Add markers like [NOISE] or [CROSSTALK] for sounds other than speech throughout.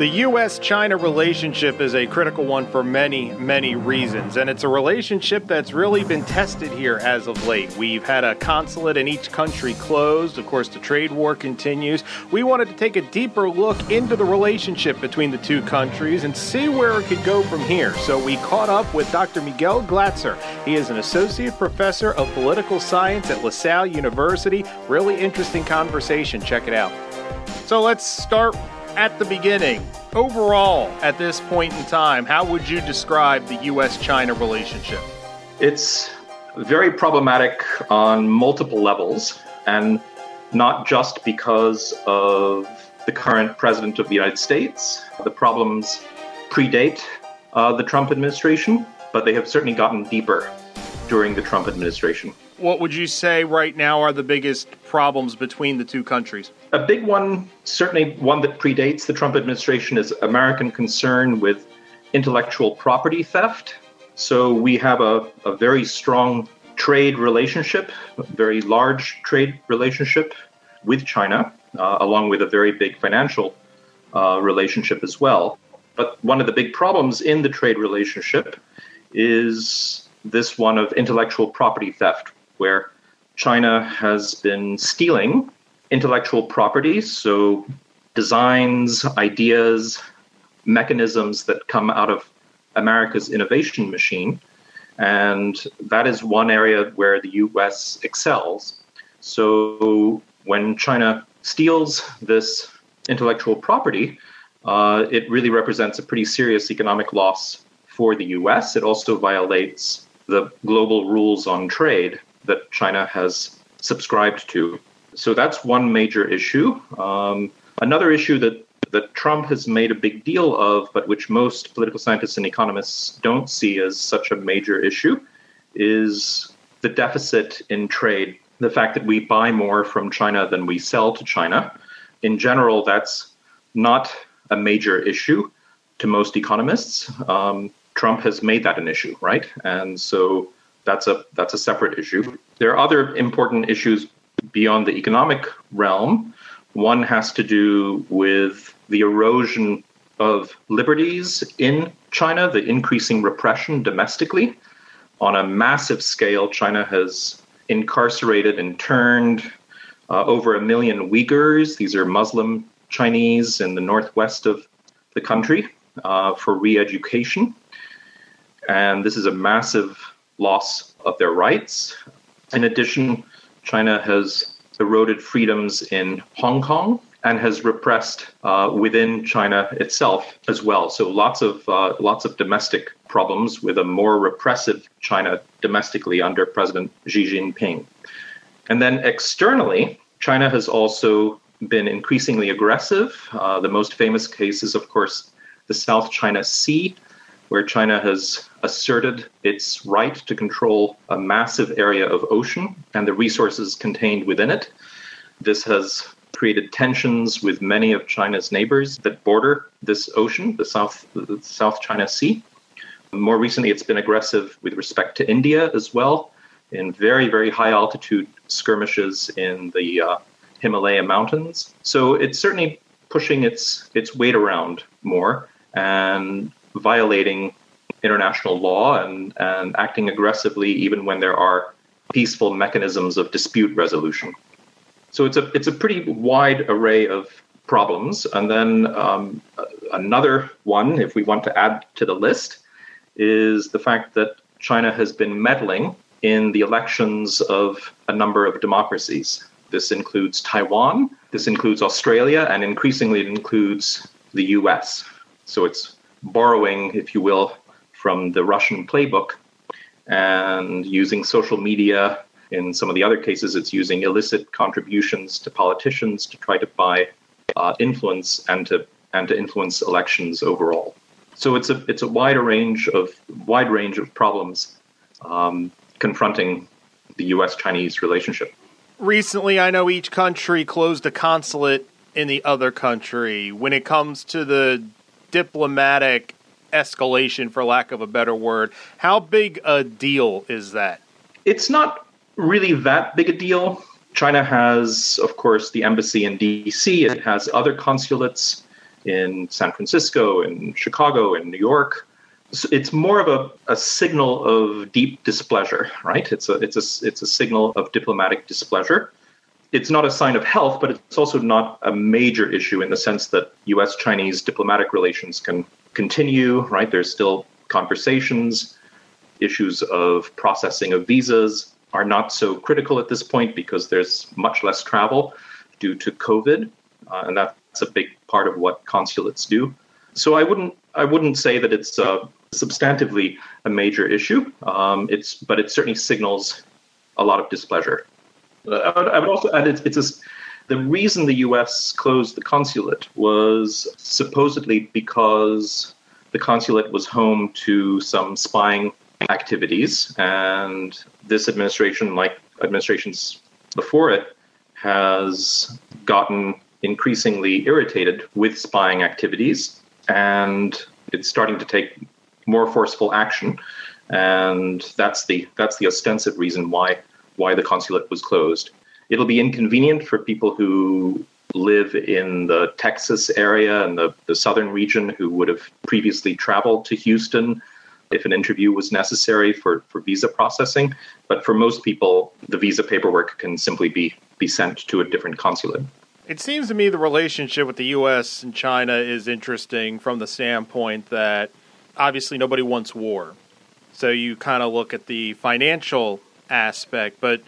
The U.S. China relationship is a critical one for many, many reasons, and it's a relationship that's really been tested here as of late. We've had a consulate in each country closed. Of course, the trade war continues. We wanted to take a deeper look into the relationship between the two countries and see where it could go from here. So we caught up with Dr. Miguel Glatzer. He is an associate professor of political science at LaSalle University. Really interesting conversation. Check it out. So let's start at the beginning, overall, at this point in time, how would you describe the U.S. China relationship? It's very problematic on multiple levels, and not just because of the current president of the United States. The problems predate uh, the Trump administration, but they have certainly gotten deeper during the Trump administration. What would you say right now are the biggest problems between the two countries? A big one, certainly one that predates the Trump administration, is American concern with intellectual property theft. So we have a, a very strong trade relationship, a very large trade relationship with China, uh, along with a very big financial uh, relationship as well. But one of the big problems in the trade relationship is this one of intellectual property theft, where China has been stealing intellectual property, so designs, ideas, mechanisms that come out of America's innovation machine. And that is one area where the US excels. So when China steals this intellectual property, uh, it really represents a pretty serious economic loss for the US. It also violates the global rules on trade that China has subscribed to. So that's one major issue. Um, another issue that that Trump has made a big deal of, but which most political scientists and economists don't see as such a major issue, is the deficit in trade. The fact that we buy more from China than we sell to China. In general, that's not a major issue to most economists. Um, Trump has made that an issue, right? And so that's a that's a separate issue. There are other important issues beyond the economic realm. One has to do with the erosion of liberties in China, the increasing repression domestically. On a massive scale, China has incarcerated and uh, over a million Uyghurs. These are Muslim Chinese in the northwest of the country uh, for re education. And this is a massive loss of their rights. In addition, China has eroded freedoms in Hong Kong and has repressed uh, within China itself as well. So lots of uh, lots of domestic problems with a more repressive China domestically under President Xi Jinping. And then externally, China has also been increasingly aggressive. Uh, the most famous case is, of course, the South China Sea, where China has asserted its right to control a massive area of ocean and the resources contained within it. This has created tensions with many of China's neighbors that border this ocean, the South, the South China Sea. More recently, it's been aggressive with respect to India as well, in very, very high altitude skirmishes in the uh, Himalaya mountains. So it's certainly pushing its its weight around more. And violating international law and, and acting aggressively even when there are peaceful mechanisms of dispute resolution. So it's a it's a pretty wide array of problems. And then um, another one, if we want to add to the list, is the fact that China has been meddling in the elections of a number of democracies. This includes Taiwan, this includes Australia, and increasingly it includes the US. So it's borrowing, if you will, from the Russian playbook and using social media. In some of the other cases, it's using illicit contributions to politicians to try to buy uh, influence and to and to influence elections overall. So it's a it's a wider range of wide range of problems um, confronting the U.S.-Chinese relationship. Recently, I know each country closed a consulate in the other country. When it comes to the diplomatic escalation, for lack of a better word. How big a deal is that? It's not really that big a deal. China has, of course, the embassy in DC. It has other consulates in San Francisco, in Chicago, in New York. So it's more of a, a signal of deep displeasure, right? It's a it's a it's a signal of diplomatic displeasure. It's not a sign of health, but it's also not a major issue in the sense that U.S. Chinese diplomatic relations can continue, right? There's still conversations. Issues of processing of visas are not so critical at this point because there's much less travel due to COVID, uh, and that's a big part of what consulates do. So I wouldn't I wouldn't say that it's uh, substantively a major issue. Um, it's but it certainly signals a lot of displeasure. I would, I would also add it's, it's a, the reason the U.S. closed the consulate was supposedly because the consulate was home to some spying activities, and this administration, like administrations before it, has gotten increasingly irritated with spying activities, and it's starting to take more forceful action. And that's the that's the ostensive reason why why the consulate was closed. It'll be inconvenient for people who live in the Texas area and the, the southern region who would have previously traveled to Houston if an interview was necessary for, for visa processing. But for most people, the visa paperwork can simply be, be sent to a different consulate. It seems to me the relationship with the U.S. and China is interesting from the standpoint that obviously nobody wants war. So you kind of look at the financial aspect, but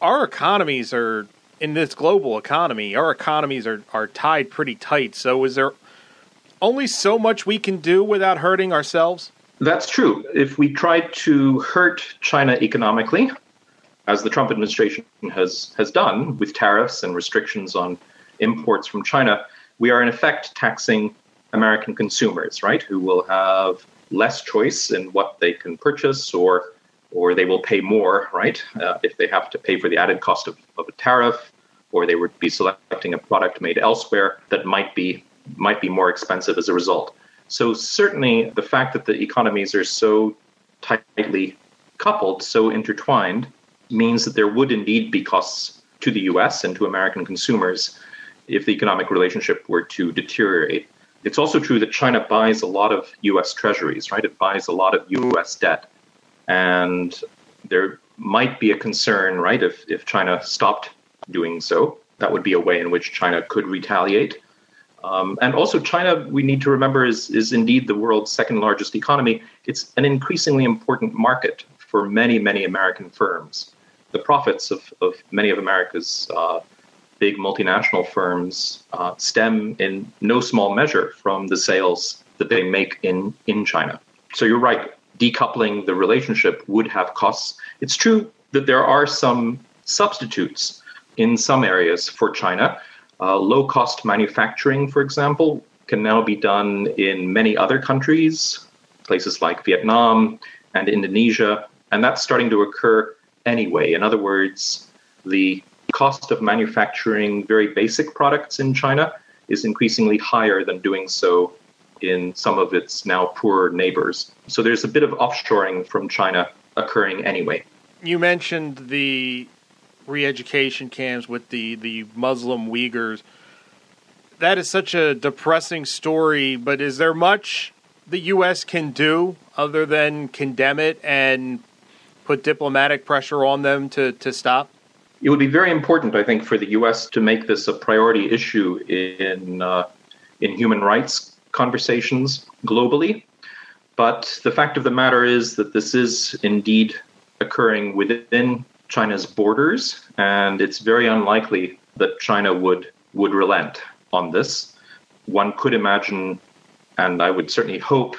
our economies are in this global economy, our economies are, are tied pretty tight. So is there only so much we can do without hurting ourselves? That's true. If we try to hurt China economically, as the Trump administration has has done with tariffs and restrictions on imports from China, we are in effect taxing American consumers, right? Who will have less choice in what they can purchase or or they will pay more, right? Uh, if they have to pay for the added cost of, of a tariff, or they would be selecting a product made elsewhere that might be might be more expensive as a result. So certainly the fact that the economies are so tightly coupled, so intertwined, means that there would indeed be costs to the US and to American consumers if the economic relationship were to deteriorate. It's also true that China buys a lot of US treasuries, right? It buys a lot of US debt. And there might be a concern, right, if, if China stopped doing so. That would be a way in which China could retaliate. Um, and also, China, we need to remember, is, is indeed the world's second largest economy. It's an increasingly important market for many, many American firms. The profits of, of many of America's uh, big multinational firms uh, stem in no small measure from the sales that they make in, in China. So you're right, decoupling the relationship would have costs. It's true that there are some substitutes in some areas for China. Uh, low cost manufacturing, for example, can now be done in many other countries, places like Vietnam and Indonesia, and that's starting to occur anyway. In other words, the cost of manufacturing very basic products in China is increasingly higher than doing so in some of its now poorer neighbors. So there's a bit of offshoring from China occurring anyway. You mentioned the re-education camps with the the Muslim Uyghurs. That is such a depressing story, but is there much the US can do other than condemn it and put diplomatic pressure on them to, to stop? It would be very important, I think, for the U.S. to make this a priority issue in uh, in human rights conversations globally. But the fact of the matter is that this is indeed occurring within China's borders, and it's very unlikely that China would would relent on this. One could imagine, and I would certainly hope,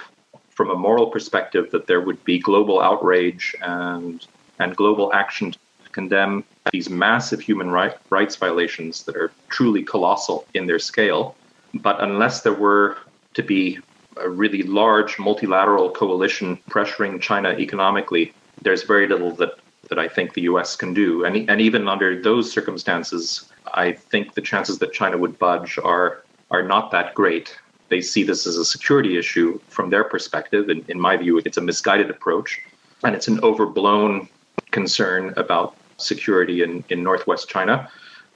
from a moral perspective, that there would be global outrage and and global action to condemn these massive human right, rights violations that are truly colossal in their scale. But unless there were to be a really large multilateral coalition pressuring China economically, there's very little that, that I think the US can do. And, and even under those circumstances, I think the chances that China would budge are, are not that great. they see this as a security issue from their perspective. And in my view, it's a misguided approach and it's an overblown concern about security in, in Northwest China.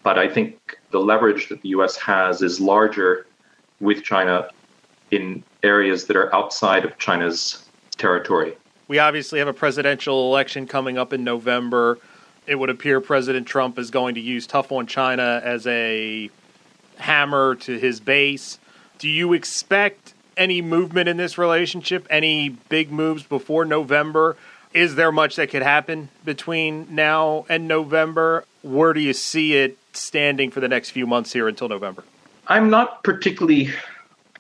But I think the leverage that the US has is larger with China in areas that are outside of China's territory. We obviously have a presidential election coming up in November. It would appear President Trump is going to use tough on China as a hammer to his base. Do you expect any movement in this relationship? Any big moves before November? Is there much that could happen between now and November? Where do you see it standing for the next few months here until November? I'm not particularly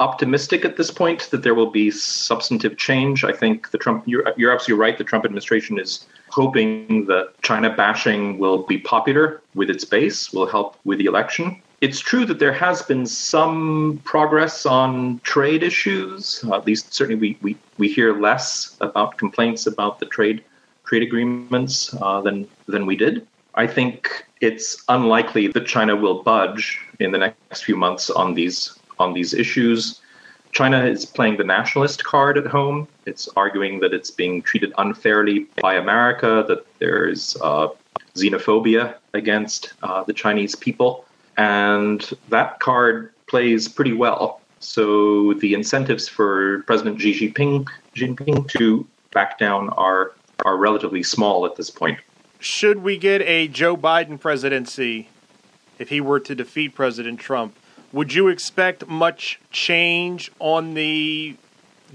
optimistic at this point that there will be substantive change. I think the Trump, you're, you're absolutely right. The Trump administration is hoping that China bashing will be popular with its base, will help with the election. It's true that there has been some progress on trade issues. At least, certainly, we, we, we hear less about complaints about the trade trade agreements uh, than than we did. I think it's unlikely that China will budge in the next few months on these on these issues. China is playing the nationalist card at home. It's arguing that it's being treated unfairly by America, that there's uh, xenophobia against uh, the Chinese people. And that card plays pretty well. So the incentives for President Xi Jinping, Jinping to back down are, are relatively small at this point. Should we get a Joe Biden presidency if he were to defeat President Trump? Would you expect much change on the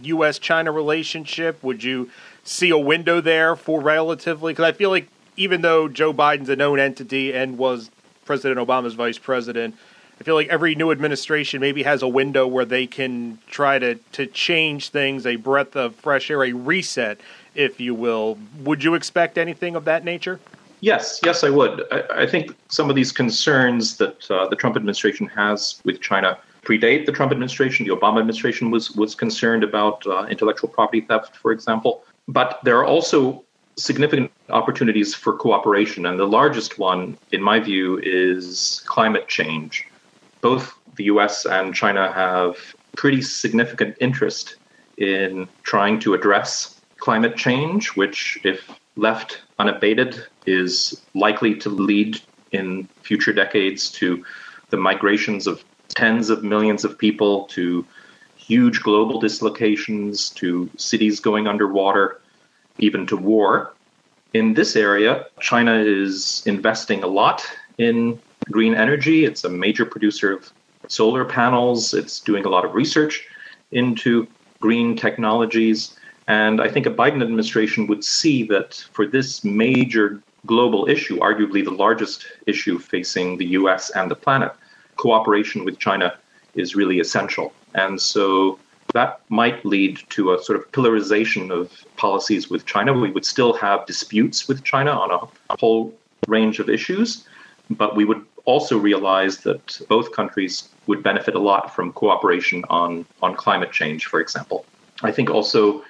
U.S. China relationship? Would you see a window there for relatively? Because I feel like even though Joe Biden's a known entity and was President Obama's vice president, I feel like every new administration maybe has a window where they can try to, to change things, a breath of fresh air, a reset, if you will. Would you expect anything of that nature? Yes, yes, I would. I, I think some of these concerns that uh, the Trump administration has with China predate the Trump administration. The Obama administration was was concerned about uh, intellectual property theft, for example. But there are also significant opportunities for cooperation, and the largest one, in my view, is climate change. Both the U.S. and China have pretty significant interest in trying to address climate change, which, if left unabated, is likely to lead in future decades to the migrations of tens of millions of people, to huge global dislocations, to cities going underwater, even to war. In this area, China is investing a lot in green energy. It's a major producer of solar panels, it's doing a lot of research into green technologies. And I think a Biden administration would see that for this major global issue, arguably the largest issue facing the US and the planet, cooperation with China is really essential. And so that might lead to a sort of pillarization of policies with China. We would still have disputes with China on a, a whole range of issues, but we would also realize that both countries would benefit a lot from cooperation on, on climate change, for example. I think also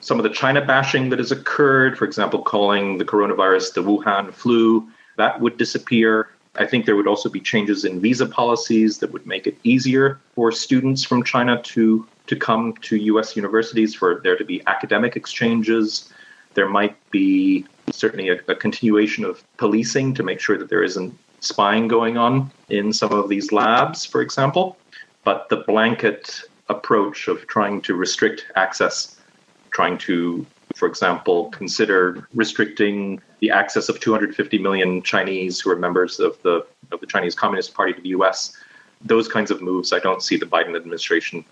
some of the China bashing that has occurred, for example, calling the coronavirus the Wuhan flu, that would disappear. I think there would also be changes in visa policies that would make it easier for students from China to, to come to US universities, for there to be academic exchanges. There might be certainly a, a continuation of policing to make sure that there isn't spying going on in some of these labs, for example. But the blanket approach of trying to restrict access trying to, for example, consider restricting the access of 250 million Chinese who are members of the of the Chinese Communist Party to the U.S. Those kinds of moves, I don't see the Biden administration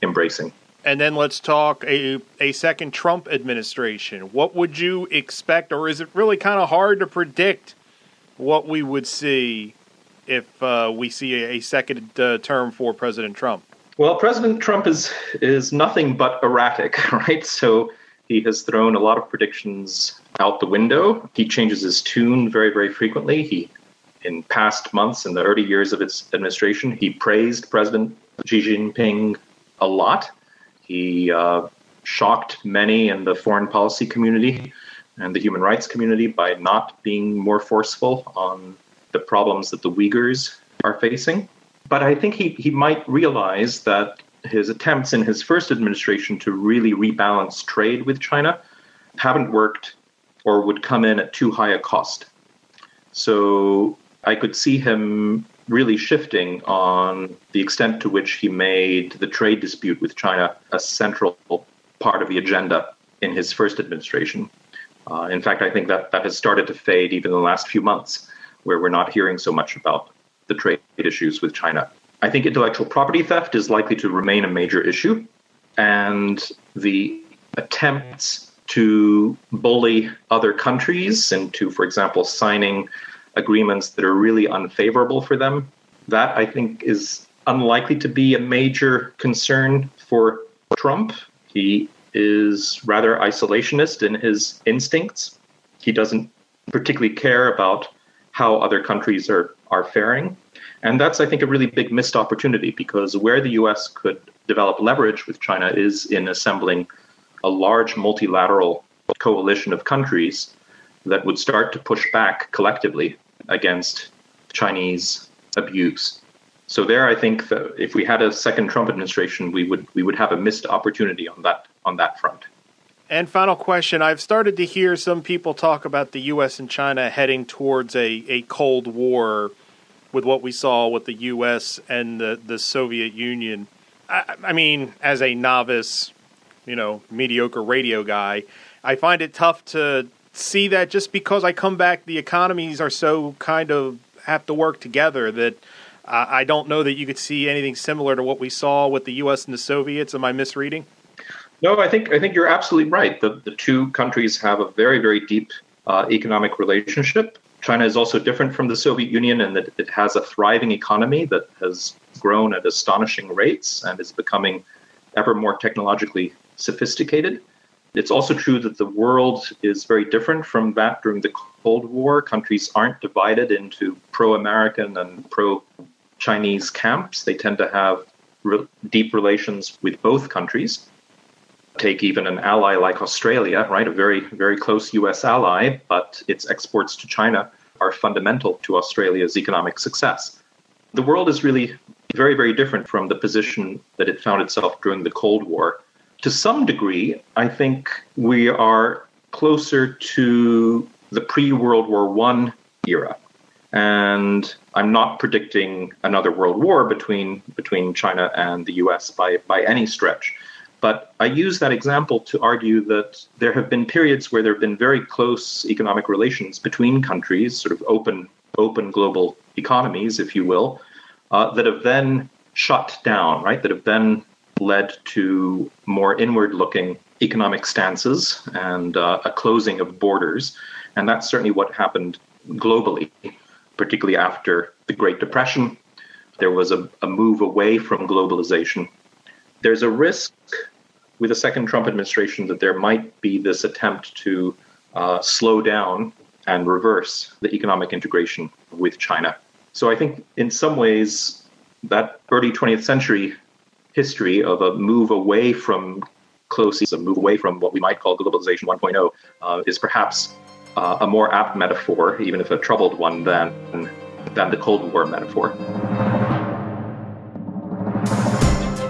embracing. And then let's talk a, a second Trump administration. What would you expect, or is it really kind of hard to predict what we would see if uh, we see a, second uh, term for President Trump? Well, President Trump is is nothing but erratic, [LAUGHS] right? So he has thrown a lot of predictions out the window. He changes his tune very, very frequently. He, in past months, in the early years of its administration, he praised President Xi Jinping a lot. He uh, shocked many in the foreign policy community and the human rights community by not being more forceful on the problems that the Uyghurs are facing. But I think he, he might realize that his attempts in his first administration to really rebalance trade with China haven't worked or would come in at too high a cost. So I could see him really shifting on the extent to which he made the trade dispute with China a central part of the agenda in his first administration. Uh, in fact, I think that that has started to fade even in the last few months, where we're not hearing so much about the trade issues with China. I think intellectual property theft is likely to remain a major issue, and the attempts to bully other countries into, for example, signing agreements that are really unfavorable for them, that I think is unlikely to be a major concern for Trump. He is rather isolationist in his instincts. He doesn't particularly care about how other countries are, are faring. And that's, I think, a really big missed opportunity because where the US could develop leverage with China is in assembling a large multilateral coalition of countries that would start to push back collectively against Chinese abuse. So there, I think that if we had a second Trump administration, we would we would have a missed opportunity on that on that front. And final question: I've started to hear some people talk about the U.S. and China heading towards a, a Cold War, with what we saw with the U.S. and the the Soviet Union. I, I mean, as a novice, you know, mediocre radio guy, I find it tough to see that just because I come back, the economies are so kind of have to work together that uh, I don't know that you could see anything similar to what we saw with the U.S. and the Soviets. Am I misreading? No, I think I think you're absolutely right. The the two countries have a very very deep uh, economic relationship. China is also different from the Soviet Union in that it has a thriving economy that has grown at astonishing rates and is becoming ever more technologically sophisticated. It's also true that the world is very different from that during the Cold War. Countries aren't divided into pro American and pro Chinese camps. They tend to have re- deep relations with both countries. Take even an ally like Australia, right? A very, very close US ally, but its exports to China are fundamental to Australia's economic success. The world is really very, very different from the position that it found itself during the Cold War to some degree, I think we are closer to the pre World War I era. And I'm not predicting another world war between, between China and the US by, by any stretch. But I use that example to argue that there have been periods where there have been very close economic relations between countries, sort of open, open global economies, if you will, uh, that have then shut down, right? That have then led to more inward looking economic stances and uh, a closing of borders. And that's certainly what happened globally, particularly after the Great Depression. There was a, a move away from globalization. There's a risk with the second Trump administration that there might be this attempt to uh, slow down and reverse the economic integration with China. So I think in some ways, that early 20th century history of a move away from close, a move away from what we might call globalization 1.0, uh, is perhaps uh, a more apt metaphor, even if a troubled one, than, than the Cold War metaphor.